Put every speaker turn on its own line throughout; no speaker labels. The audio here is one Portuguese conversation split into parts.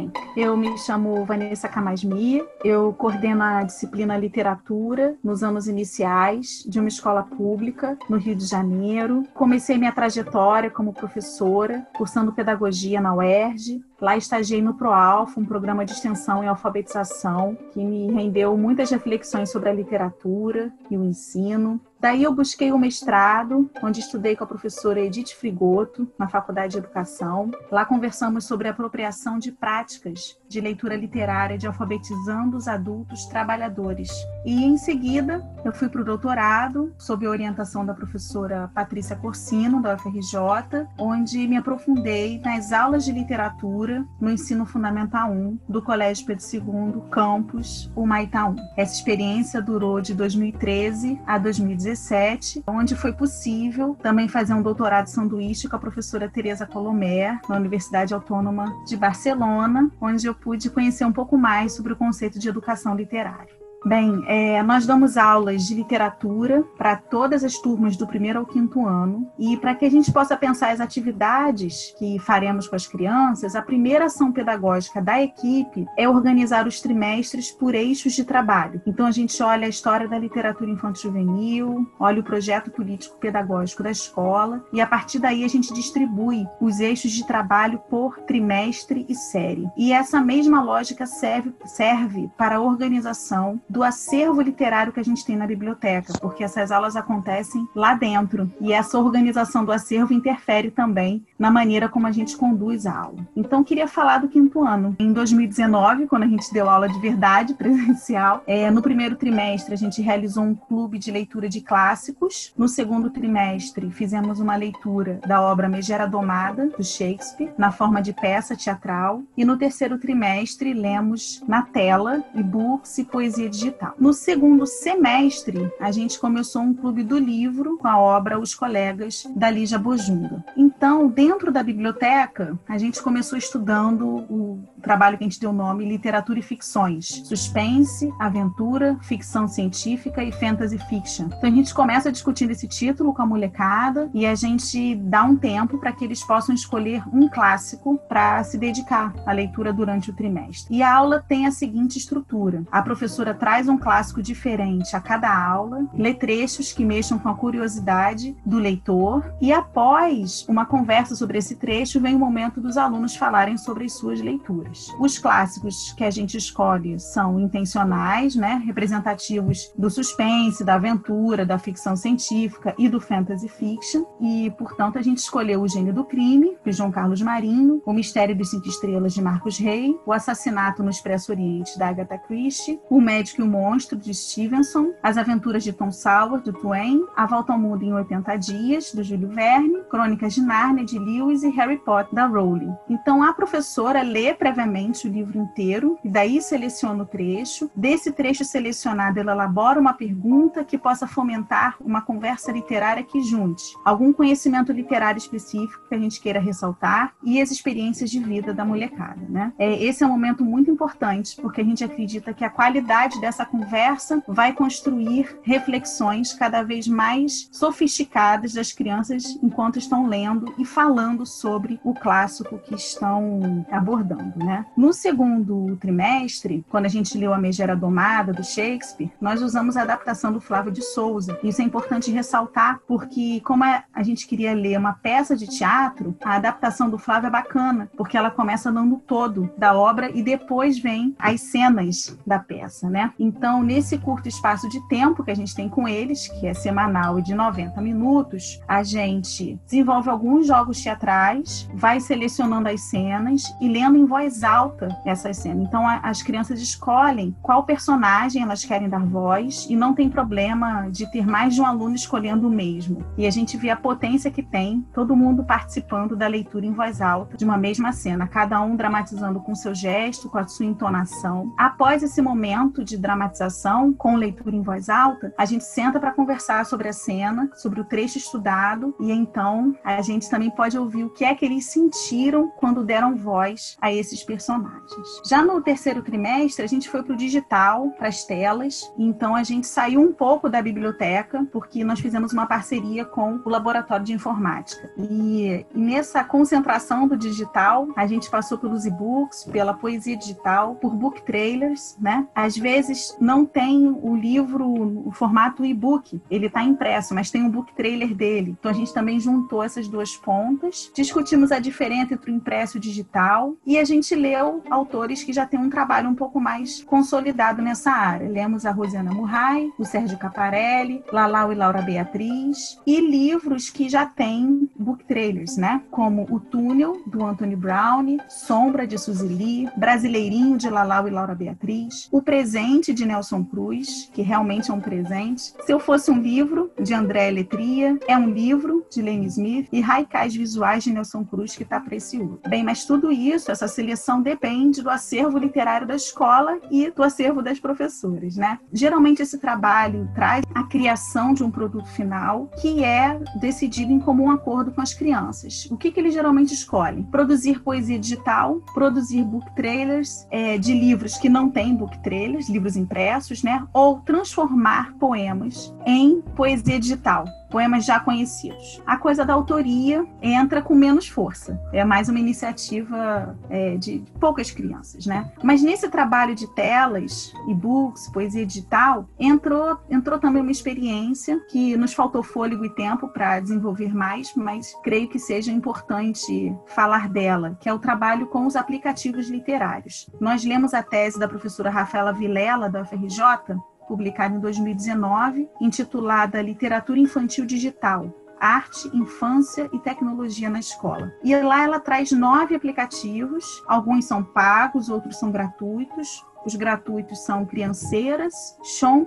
Bem, eu me chamo Vanessa Camasmi, eu coordeno a disciplina Literatura nos anos iniciais de uma escola pública no Rio de Janeiro. Comecei minha trajetória como professora, cursando pedagogia na UERJ, Lá estagiei no ProAlfa, um programa de extensão e alfabetização, que me rendeu muitas reflexões sobre a literatura e o ensino. Daí eu busquei o mestrado, onde estudei com a professora Edith Frigoto, na Faculdade de Educação. Lá conversamos sobre a apropriação de práticas de leitura literária de alfabetizando os adultos trabalhadores. E em seguida, eu fui para o doutorado, sob a orientação da professora Patrícia Corsino, da UFRJ, onde me aprofundei nas aulas de literatura no ensino fundamental 1 do Colégio Pedro II, campus Humaitá 1. Essa experiência durou de 2013 a 2017, onde foi possível também fazer um doutorado sanduíche com a professora Teresa Colomer, na Universidade Autônoma de Barcelona, onde eu pude conhecer um pouco mais sobre o conceito de educação literária. Bem, é, nós damos aulas de literatura para todas as turmas do primeiro ao quinto ano e para que a gente possa pensar as atividades que faremos com as crianças, a primeira ação pedagógica da equipe é organizar os trimestres por eixos de trabalho. Então a gente olha a história da literatura infanto-juvenil, olha o projeto político-pedagógico da escola e a partir daí a gente distribui os eixos de trabalho por trimestre e série. E essa mesma lógica serve, serve para a organização do acervo literário que a gente tem na biblioteca, porque essas aulas acontecem lá dentro e essa organização do acervo interfere também na maneira como a gente conduz a aula. Então, queria falar do quinto ano. Em 2019, quando a gente deu aula de verdade presencial, é, no primeiro trimestre a gente realizou um clube de leitura de clássicos. No segundo trimestre, fizemos uma leitura da obra Megera Domada, do Shakespeare, na forma de peça teatral. E no terceiro trimestre, lemos na tela e-books e poesia de digital. No segundo semestre, a gente começou um clube do livro com a obra Os Colegas, da Lígia Bojunga. Então, dentro da biblioteca, a gente começou estudando o trabalho que a gente deu o nome Literatura e Ficções. Suspense, aventura, ficção científica e fantasy fiction. Então, a gente começa discutindo esse título com a molecada e a gente dá um tempo para que eles possam escolher um clássico para se dedicar à leitura durante o trimestre. E a aula tem a seguinte estrutura: a professora traz traz um clássico diferente a cada aula, lê trechos que mexam com a curiosidade do leitor e após uma conversa sobre esse trecho vem o momento dos alunos falarem sobre as suas leituras. Os clássicos que a gente escolhe são intencionais, né, representativos do suspense, da aventura, da ficção científica e do fantasy fiction e, portanto, a gente escolheu o Gênio do Crime, de João Carlos Marinho, O Mistério dos Cinco Estrelas, de Marcos Rey, O Assassinato no Expresso Oriente, da Agatha Christie, O Médico o Monstro, de Stevenson, As Aventuras de Tom Sawyer, do Twain, A Volta ao Mundo em 80 Dias, do Júlio Verne, Crônicas de Nárnia, de Lewis e Harry Potter, da Rowling. Então, a professora lê previamente o livro inteiro e daí seleciona o trecho. Desse trecho selecionado, ela elabora uma pergunta que possa fomentar uma conversa literária que junte algum conhecimento literário específico que a gente queira ressaltar e as experiências de vida da molecada, né? É, esse é um momento muito importante porque a gente acredita que a qualidade dessa essa conversa vai construir reflexões cada vez mais sofisticadas das crianças enquanto estão lendo e falando sobre o clássico que estão abordando, né? No segundo trimestre, quando a gente leu A Megera Domada do Shakespeare, nós usamos a adaptação do Flávio de Souza. Isso é importante ressaltar porque como a gente queria ler uma peça de teatro, a adaptação do Flávio é bacana, porque ela começa dando todo da obra e depois vem as cenas da peça, né? Então, nesse curto espaço de tempo que a gente tem com eles, que é semanal e de 90 minutos, a gente desenvolve alguns jogos teatrais, vai selecionando as cenas e lendo em voz alta essas cenas. Então, a, as crianças escolhem qual personagem elas querem dar voz e não tem problema de ter mais de um aluno escolhendo o mesmo. E a gente vê a potência que tem todo mundo participando da leitura em voz alta de uma mesma cena, cada um dramatizando com seu gesto, com a sua entonação. Após esse momento de dramatização com leitura em voz alta, a gente senta para conversar sobre a cena, sobre o trecho estudado, e então a gente também pode ouvir o que é que eles sentiram quando deram voz a esses personagens. Já no terceiro trimestre, a gente foi para o digital, para as telas, então a gente saiu um pouco da biblioteca, porque nós fizemos uma parceria com o Laboratório de Informática. E, e nessa concentração do digital, a gente passou pelos e-books, pela poesia digital, por book trailers, né? Às vezes não tem o livro, o formato e-book, ele está impresso, mas tem um book trailer dele. Então a gente também juntou essas duas pontas, discutimos a diferença entre o impresso e o digital e a gente leu autores que já têm um trabalho um pouco mais consolidado nessa área. Lemos a Rosiana Murray, o Sérgio Caparelli, Lalau e Laura Beatriz e livros que já têm book trailers, né? Como O Túnel, do Anthony Brown, Sombra, de Suzy Lee, Brasileirinho, de Lalau e Laura Beatriz, O Presente, de Nelson Cruz, que realmente é um presente. Se Eu Fosse um Livro, de André Letria, é um livro, de Lane Smith, e Raicais Visuais, de Nelson Cruz, que está precioso. Bem, mas tudo isso, essa seleção depende do acervo literário da escola e do acervo das professoras, né? Geralmente esse trabalho traz a criação de um produto final que é decidido em comum acordo com as crianças. O que, que eles geralmente escolhem? Produzir poesia digital, produzir book trailers é, de livros que não têm book trailers, livros impressos, né? Ou transformar poemas em poesia digital poemas já conhecidos. A coisa da autoria entra com menos força. É mais uma iniciativa é, de poucas crianças, né? Mas nesse trabalho de telas, e-books, poesia digital, entrou, entrou também uma experiência que nos faltou fôlego e tempo para desenvolver mais, mas creio que seja importante falar dela, que é o trabalho com os aplicativos literários. Nós lemos a tese da professora Rafaela Vilela, da UFRJ, publicada em 2019, intitulada Literatura Infantil Digital. Arte, Infância e Tecnologia na Escola. E lá ela traz nove aplicativos, alguns são pagos, outros são gratuitos. Os gratuitos são Crianceiras, Sean,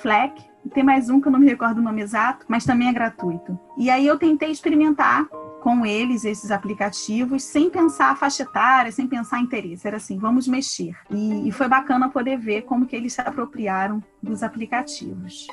Fleck, tem mais um que eu não me recordo o nome exato, mas também é gratuito. E aí eu tentei experimentar com eles esses aplicativos sem pensar a faixa etária, sem pensar interesse. Era assim, vamos mexer. E, e foi bacana poder ver como que eles se apropriaram dos aplicativos.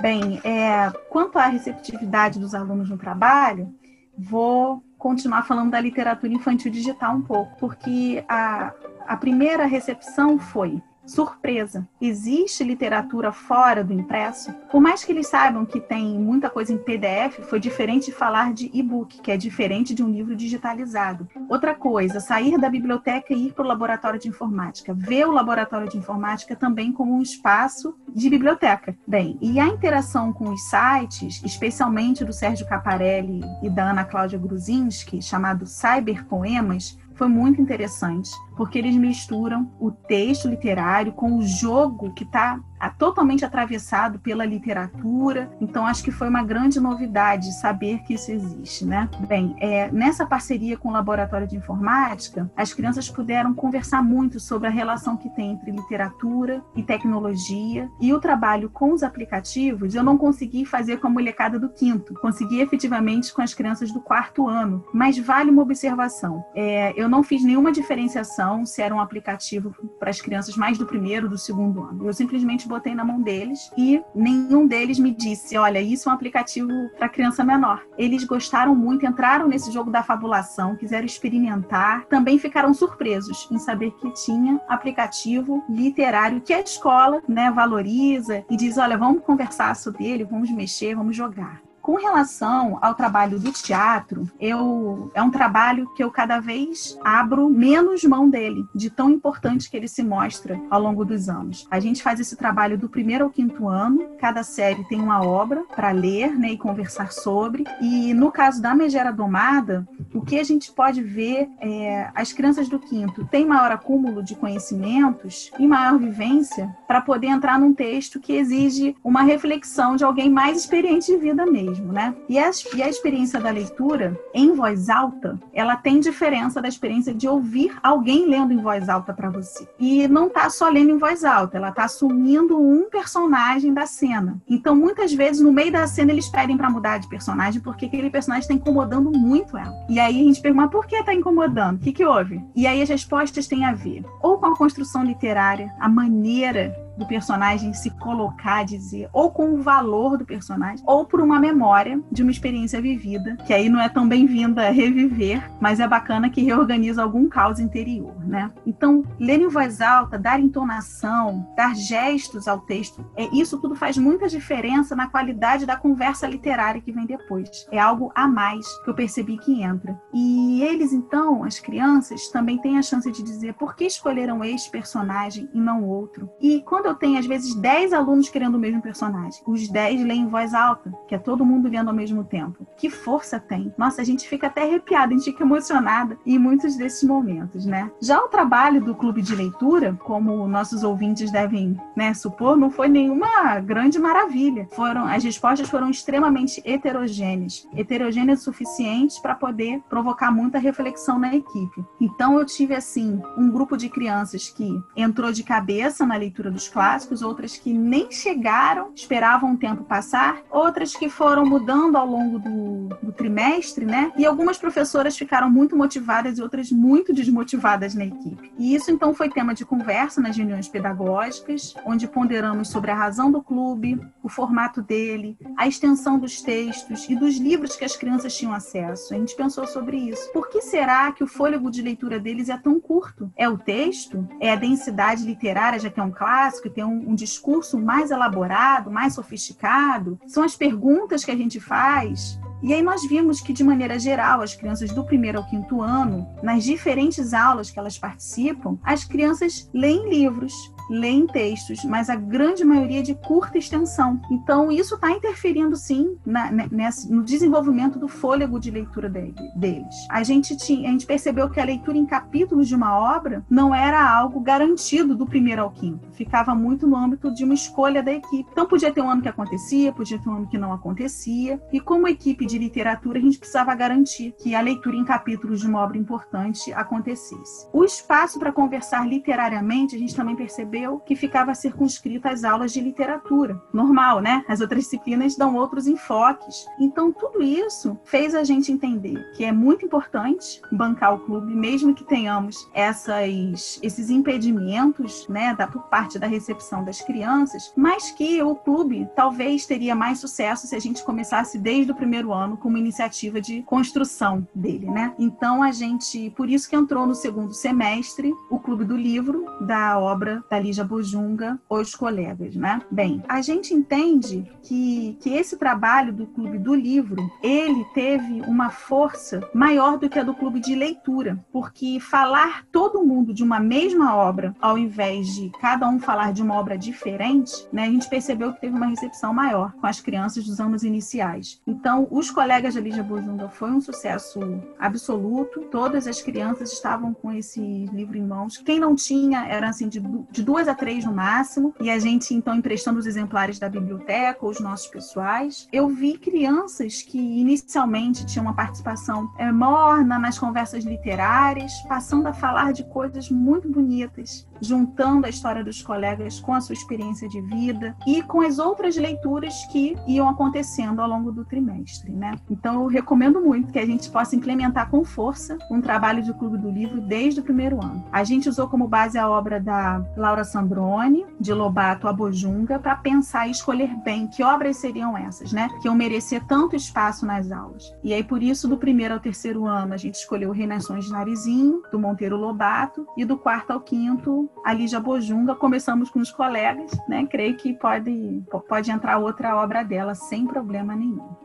Bem, é, quanto à receptividade dos alunos no trabalho, vou continuar falando da literatura infantil digital um pouco, porque a, a primeira recepção foi surpresa. Existe literatura fora do impresso? Por mais que eles saibam que tem muita coisa em PDF, foi diferente de falar de e-book, que é diferente de um livro digitalizado. Outra coisa, sair da biblioteca e ir para o laboratório de informática. Ver o laboratório de informática também como um espaço de biblioteca. Bem, e a interação com os sites, especialmente do Sérgio Caparelli e da Ana Cláudia Gruzinski, chamado Cyberpoemas, foi muito interessante, porque eles misturam o texto literário com o jogo que está totalmente atravessado pela literatura. Então, acho que foi uma grande novidade saber que isso existe, né? Bem, é, nessa parceria com o Laboratório de Informática, as crianças puderam conversar muito sobre a relação que tem entre literatura e tecnologia e o trabalho com os aplicativos. Eu não consegui fazer com a molecada do quinto, consegui efetivamente com as crianças do quarto ano, mas vale uma observação. É, eu não fiz nenhuma diferenciação se era um aplicativo para as crianças mais do primeiro do segundo ano. Eu simplesmente botei na mão deles e nenhum deles me disse: olha, isso é um aplicativo para criança menor. Eles gostaram muito, entraram nesse jogo da fabulação, quiseram experimentar, também ficaram surpresos em saber que tinha aplicativo literário que a escola né, valoriza e diz: olha, vamos conversar sobre ele, vamos mexer, vamos jogar. Com relação ao trabalho do teatro, eu é um trabalho que eu cada vez abro menos mão dele, de tão importante que ele se mostra ao longo dos anos. A gente faz esse trabalho do primeiro ao quinto ano, cada série tem uma obra para ler né, e conversar sobre. E no caso da Megera Domada, o que a gente pode ver é as crianças do quinto têm maior acúmulo de conhecimentos e maior vivência para poder entrar num texto que exige uma reflexão de alguém mais experiente de vida mesmo mesmo, né? E a, e a experiência da leitura em voz alta, ela tem diferença da experiência de ouvir alguém lendo em voz alta para você. E não tá só lendo em voz alta, ela tá assumindo um personagem da cena. Então, muitas vezes, no meio da cena, eles pedem para mudar de personagem porque aquele personagem está incomodando muito ela. E aí a gente pergunta, por que está incomodando? O que, que houve? E aí as respostas têm a ver ou com a construção literária, a maneira do personagem se colocar, dizer, ou com o valor do personagem, ou por uma memória de uma experiência vivida, que aí não é tão bem-vinda reviver, mas é bacana que reorganiza algum caos interior, né? Então, ler em voz alta, dar entonação, dar gestos ao texto, é, isso tudo faz muita diferença na qualidade da conversa literária que vem depois. É algo a mais que eu percebi que entra. E eles, então, as crianças, também têm a chance de dizer por que escolheram este personagem e não outro. E quando quando eu tenho, às vezes, 10 alunos querendo o mesmo personagem, os 10 leem em voz alta, que é todo mundo lendo ao mesmo tempo. Que força tem? Nossa, a gente fica até arrepiada, a gente fica emocionada em muitos desses momentos, né? Já o trabalho do clube de leitura, como nossos ouvintes devem né, supor, não foi nenhuma grande maravilha. Foram As respostas foram extremamente heterogêneas. Heterogêneas o suficientes para poder provocar muita reflexão na equipe. Então eu tive, assim, um grupo de crianças que entrou de cabeça na leitura dos clássicos, outras que nem chegaram, esperavam o tempo passar, outras que foram mudando ao longo do, do trimestre, né? E algumas professoras ficaram muito motivadas e outras muito desmotivadas na equipe. E isso então foi tema de conversa nas reuniões pedagógicas, onde ponderamos sobre a razão do clube, o formato dele, a extensão dos textos e dos livros que as crianças tinham acesso. A gente pensou sobre isso. Por que será que o fôlego de leitura deles é tão curto? É o texto? É a densidade literária, já que é um clássico? Que tem um, um discurso mais elaborado, mais sofisticado? São as perguntas que a gente faz e aí nós vimos que, de maneira geral, as crianças do primeiro ao quinto ano, nas diferentes aulas que elas participam, as crianças leem livros, leem textos, mas a grande maioria de curta extensão. Então, isso está interferindo, sim, na, nessa, no desenvolvimento do fôlego de leitura dele, deles. A gente, tinha, a gente percebeu que a leitura em capítulos de uma obra não era algo garantido do primeiro ao quinto, ficava muito no âmbito de uma escolha da equipe. Então, podia ter um ano que acontecia, podia ter um ano que não acontecia, e como equipe de literatura, a gente precisava garantir que a leitura em capítulos de uma obra importante acontecesse. O espaço para conversar literariamente, a gente também percebeu percebeu que ficava circunscrito às aulas de literatura. Normal, né? As outras disciplinas dão outros enfoques. Então, tudo isso fez a gente entender que é muito importante bancar o clube, mesmo que tenhamos essas, esses impedimentos, né, da, por parte da recepção das crianças, mas que o clube talvez teria mais sucesso se a gente começasse desde o primeiro ano com uma iniciativa de construção dele, né? Então, a gente, por isso que entrou no segundo semestre o Clube do Livro, da obra da Lígia Bujunga, Os Colegas, né? Bem, a gente entende que, que esse trabalho do Clube do Livro, ele teve uma força maior do que a do Clube de Leitura, porque falar todo mundo de uma mesma obra, ao invés de cada um falar de uma obra diferente, né? A gente percebeu que teve uma recepção maior com as crianças dos anos iniciais. Então, Os Colegas da Lígia Bujunga foi um sucesso absoluto. Todas as crianças estavam com esse livro em mãos. Quem não tinha era assim de, de duas a três no máximo, e a gente então emprestando os exemplares da biblioteca, os nossos pessoais. Eu vi crianças que inicialmente tinham uma participação é, morna nas conversas literárias, passando a falar de coisas muito bonitas, juntando a história dos colegas com a sua experiência de vida e com as outras leituras que iam acontecendo ao longo do trimestre, né? Então eu recomendo muito que a gente possa implementar com força um trabalho de clube do livro desde o primeiro ano. A gente usou como base a obra da Laura Sandrone, de Lobato a Bojunga, para pensar e escolher bem que obras seriam essas, né? Que iam merecer tanto espaço nas aulas. E aí por isso do primeiro ao terceiro ano a gente escolheu Reinações de Narizinho, do Monteiro Lobato, e do quarto ao quinto a Lígia Bojunga, começamos com os colegas, né? Creio que pode, pode entrar outra obra dela sem problema nenhum.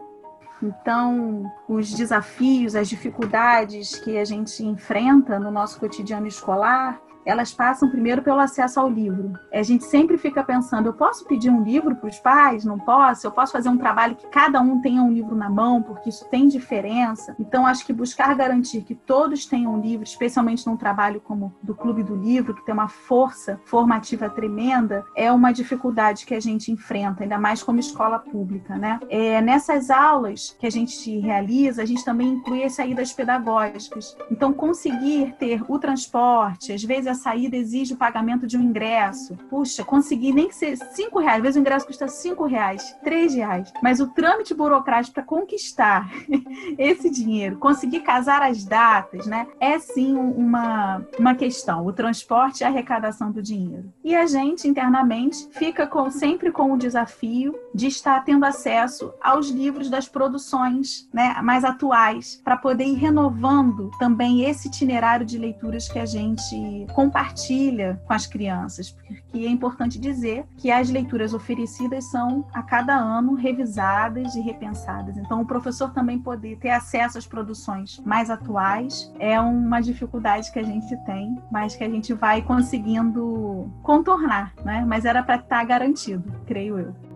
Então, os desafios, as dificuldades que a gente enfrenta no nosso cotidiano escolar, elas passam primeiro pelo acesso ao livro. A gente sempre fica pensando: eu posso pedir um livro para os pais? Não posso? Eu posso fazer um trabalho que cada um tenha um livro na mão, porque isso tem diferença. Então, acho que buscar garantir que todos tenham um livro, especialmente num trabalho como do Clube do Livro, que tem uma força formativa tremenda, é uma dificuldade que a gente enfrenta, ainda mais como escola pública, né? É, nessas aulas que a gente realiza, a gente também inclui as saídas pedagógicas. Então, conseguir ter o transporte, às vezes saída exige o pagamento de um ingresso. Puxa, consegui nem que ser cinco reais. Às vezes o ingresso custa cinco reais, três reais. Mas o trâmite burocrático para conquistar esse dinheiro, conseguir casar as datas, né? É sim uma, uma questão. O transporte e a arrecadação do dinheiro. E a gente, internamente, fica com, sempre com o desafio de estar tendo acesso aos livros das produções né, mais atuais, para poder ir renovando também esse itinerário de leituras que a gente compartilha com as crianças. Porque é importante dizer que as leituras oferecidas são a cada ano revisadas e repensadas. Então, o professor também poder ter acesso às produções mais atuais é uma dificuldade que a gente tem, mas que a gente vai conseguindo contornar, né? Mas era para estar tá garantido, creio eu.